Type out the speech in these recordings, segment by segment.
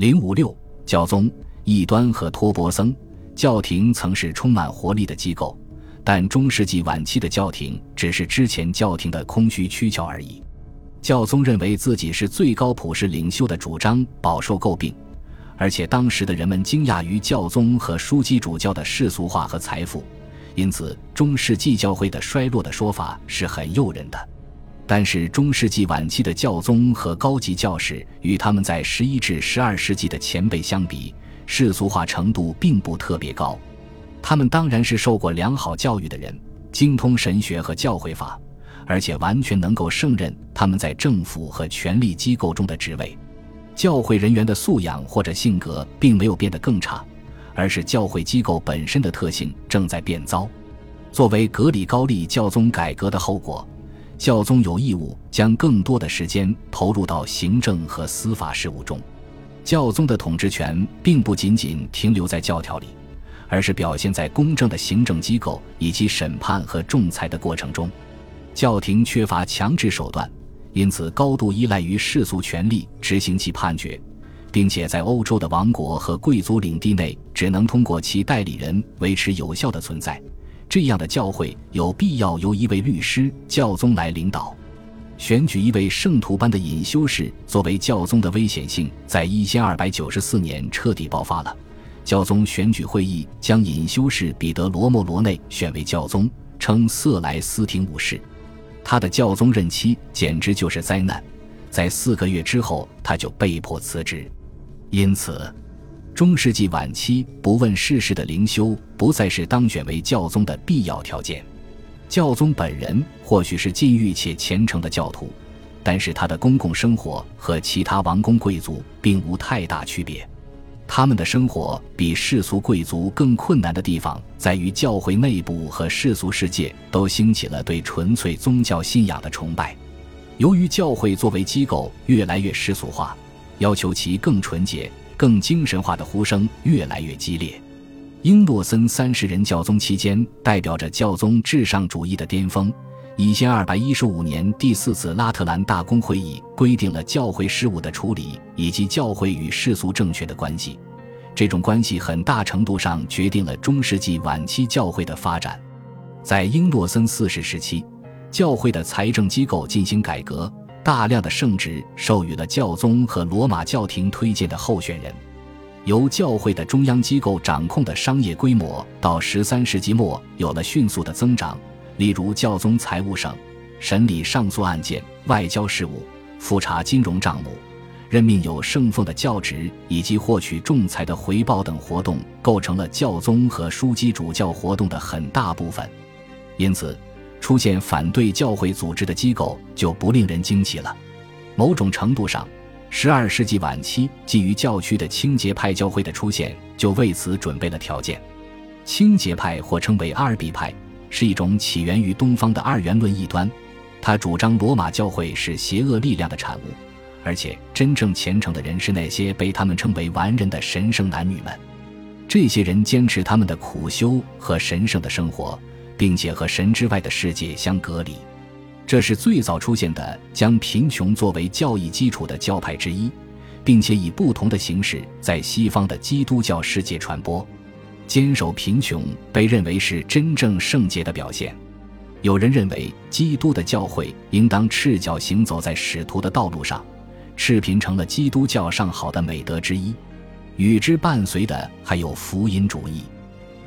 零五六教宗、异端和托钵僧，教廷曾是充满活力的机构，但中世纪晚期的教廷只是之前教廷的空虚躯壳而已。教宗认为自己是最高普世领袖的主张饱受诟病，而且当时的人们惊讶于教宗和枢机主教的世俗化和财富，因此中世纪教会的衰落的说法是很诱人的。但是中世纪晚期的教宗和高级教士与他们在十一至十二世纪的前辈相比，世俗化程度并不特别高。他们当然是受过良好教育的人，精通神学和教会法。而且完全能够胜任他们在政府和权力机构中的职位，教会人员的素养或者性格并没有变得更差，而是教会机构本身的特性正在变糟。作为格里高利教宗改革的后果，教宗有义务将更多的时间投入到行政和司法事务中。教宗的统治权并不仅仅停留在教条里，而是表现在公正的行政机构以及审判和仲裁的过程中。教廷缺乏强制手段，因此高度依赖于世俗权力执行其判决，并且在欧洲的王国和贵族领地内只能通过其代理人维持有效的存在。这样的教会有必要由一位律师教宗来领导。选举一位圣徒般的隐修士作为教宗的危险性在一千二百九十四年彻底爆发了。教宗选举会议将隐修士彼得罗莫罗内选为教宗，称瑟莱斯廷武士。他的教宗任期简直就是灾难，在四个月之后他就被迫辞职。因此，中世纪晚期不问世事的灵修不再是当选为教宗的必要条件。教宗本人或许是禁欲且虔诚的教徒，但是他的公共生活和其他王公贵族并无太大区别。他们的生活比世俗贵族更困难的地方在于，教会内部和世俗世界都兴起了对纯粹宗教信仰的崇拜。由于教会作为机构越来越世俗化，要求其更纯洁、更精神化的呼声越来越激烈。英诺森三十人教宗期间，代表着教宗至上主义的巅峰。一千二百一十五年，第四次拉特兰大公会议规定了教会事务的处理以及教会与世俗政权的关系。这种关系很大程度上决定了中世纪晚期教会的发展。在英诺森四世时期，教会的财政机构进行改革，大量的圣旨授予了教宗和罗马教廷推荐的候选人。由教会的中央机构掌控的商业规模，到十三世纪末有了迅速的增长。例如，教宗财务省审理上诉案件、外交事务、复查金融账目、任命有圣奉的教职以及获取仲裁的回报等活动，构成了教宗和枢机主教活动的很大部分。因此，出现反对教会组织的机构就不令人惊奇了。某种程度上，十二世纪晚期基于教区的清洁派教会的出现，就为此准备了条件。清洁派或称为阿尔比派。是一种起源于东方的二元论异端，他主张罗马教会是邪恶力量的产物，而且真正虔诚的人是那些被他们称为完人的神圣男女们。这些人坚持他们的苦修和神圣的生活，并且和神之外的世界相隔离。这是最早出现的将贫穷作为教义基础的教派之一，并且以不同的形式在西方的基督教世界传播。坚守贫穷被认为是真正圣洁的表现。有人认为，基督的教会应当赤脚行走在使徒的道路上，赤贫成了基督教上好的美德之一。与之伴随的还有福音主义。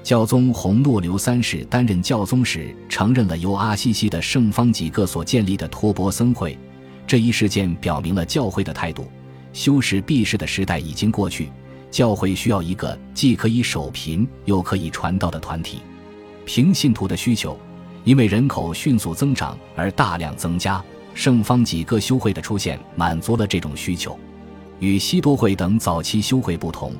教宗洪诺留三世担任教宗时，承认了由阿西西的圣方几个所建立的托钵僧会。这一事件表明了教会的态度：修士避世的时代已经过去。教会需要一个既可以守贫又可以传道的团体。凭信徒的需求，因为人口迅速增长而大量增加。圣方几个修会的出现满足了这种需求。与西多会等早期修会不同，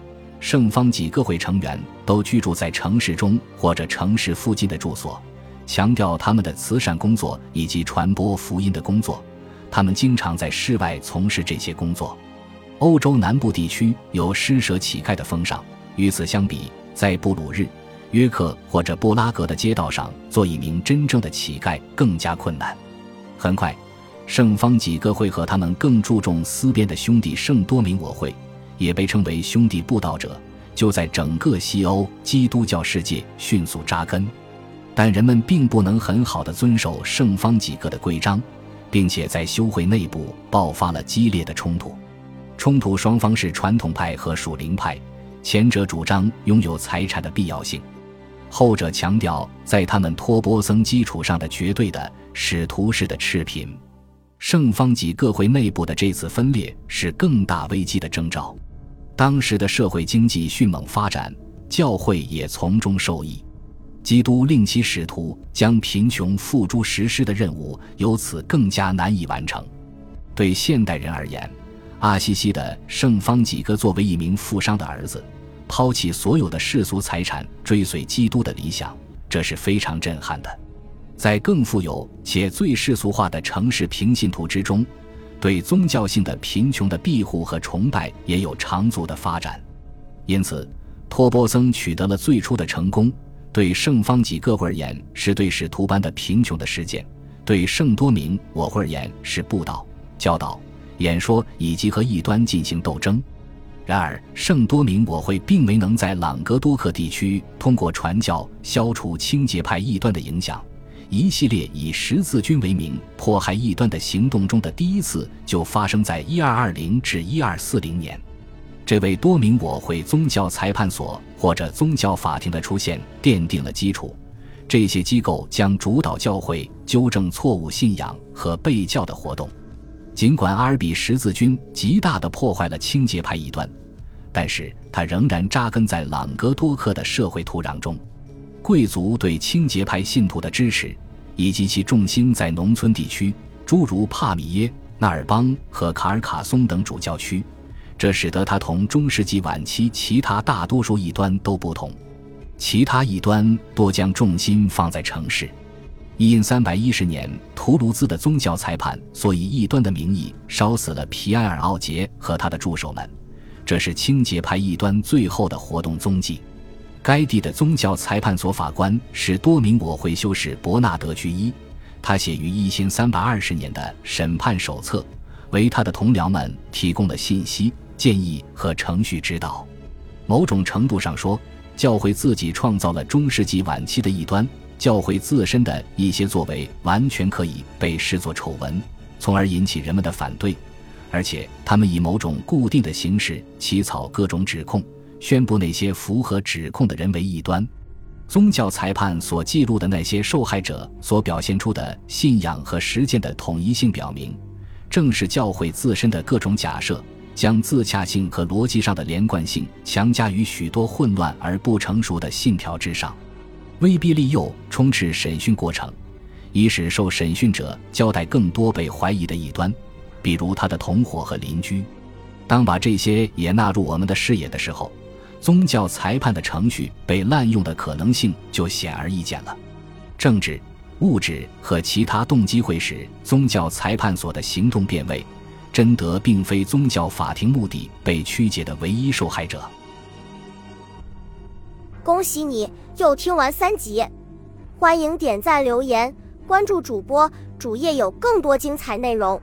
圣方几个会成员都居住在城市中或者城市附近的住所，强调他们的慈善工作以及传播福音的工作。他们经常在室外从事这些工作。欧洲南部地区有施舍乞丐的风尚。与此相比，在布鲁日、约克或者布拉格的街道上做一名真正的乞丐更加困难。很快，圣方几个会和他们更注重思辨的兄弟圣多明我会，也被称为兄弟布道者，就在整个西欧基督教世界迅速扎根。但人们并不能很好的遵守圣方几个的规章，并且在修会内部爆发了激烈的冲突。冲突双方是传统派和属灵派，前者主张拥有财产的必要性，后者强调在他们托钵僧基础上的绝对的使徒式的赤贫。圣方济各会内部的这次分裂是更大危机的征兆。当时的社会经济迅猛发展，教会也从中受益。基督令其使徒将贫穷付诸实施的任务由此更加难以完成。对现代人而言，阿西西的圣方几个作为一名富商的儿子，抛弃所有的世俗财产，追随基督的理想，这是非常震撼的。在更富有且最世俗化的城市平信徒之中，对宗教性的贫穷的庇护和崇拜也有长足的发展。因此，托波僧取得了最初的成功。对圣方济各会而言，是对使徒般的贫穷的实践；对圣多明我会而言，是布道、教导、演说以及和异端进行斗争。然而，圣多明我会并没能在朗格多克地区通过传教消除清洁派异端的影响。一系列以十字军为名迫害异端的行动中的第一次，就发生在一二二零至一二四零年。这为多名我会宗教裁判所或者宗教法庭的出现奠定了基础。这些机构将主导教会纠正错误信仰和被教的活动。尽管阿尔比十字军极大地破坏了清洁派异端，但是它仍然扎根在朗格多克的社会土壤中。贵族对清洁派信徒的支持，以及其重心在农村地区，诸如帕米耶、纳尔邦和卡尔卡松等主教区。这使得他同中世纪晚期其他大多数异端都不同，其他异端多将重心放在城市。因三百一十年，图卢兹的宗教裁判所以异端的名义烧死了皮埃尔·奥杰和他的助手们，这是清洁派异端最后的活动踪迹。该地的宗教裁判所法官是多名我会修士伯纳德居一，他写于一千三百二十年的审判手册，为他的同僚们提供了信息。建议和程序指导，某种程度上说，教会自己创造了中世纪晚期的异端。教会自身的一些作为完全可以被视作丑闻，从而引起人们的反对。而且，他们以某种固定的形式起草各种指控，宣布那些符合指控的人为异端。宗教裁判所记录的那些受害者所表现出的信仰和实践的统一性，表明，正是教会自身的各种假设。将自洽性和逻辑上的连贯性强加于许多混乱而不成熟的信条之上，威逼利诱充斥审讯过程，以使受审讯者交代更多被怀疑的异端，比如他的同伙和邻居。当把这些也纳入我们的视野的时候，宗教裁判的程序被滥用的可能性就显而易见了。政治、物质和其他动机会使宗教裁判所的行动变位。贞德并非宗教法庭目的被曲解的唯一受害者。恭喜你又听完三集，欢迎点赞、留言、关注主播，主页有更多精彩内容。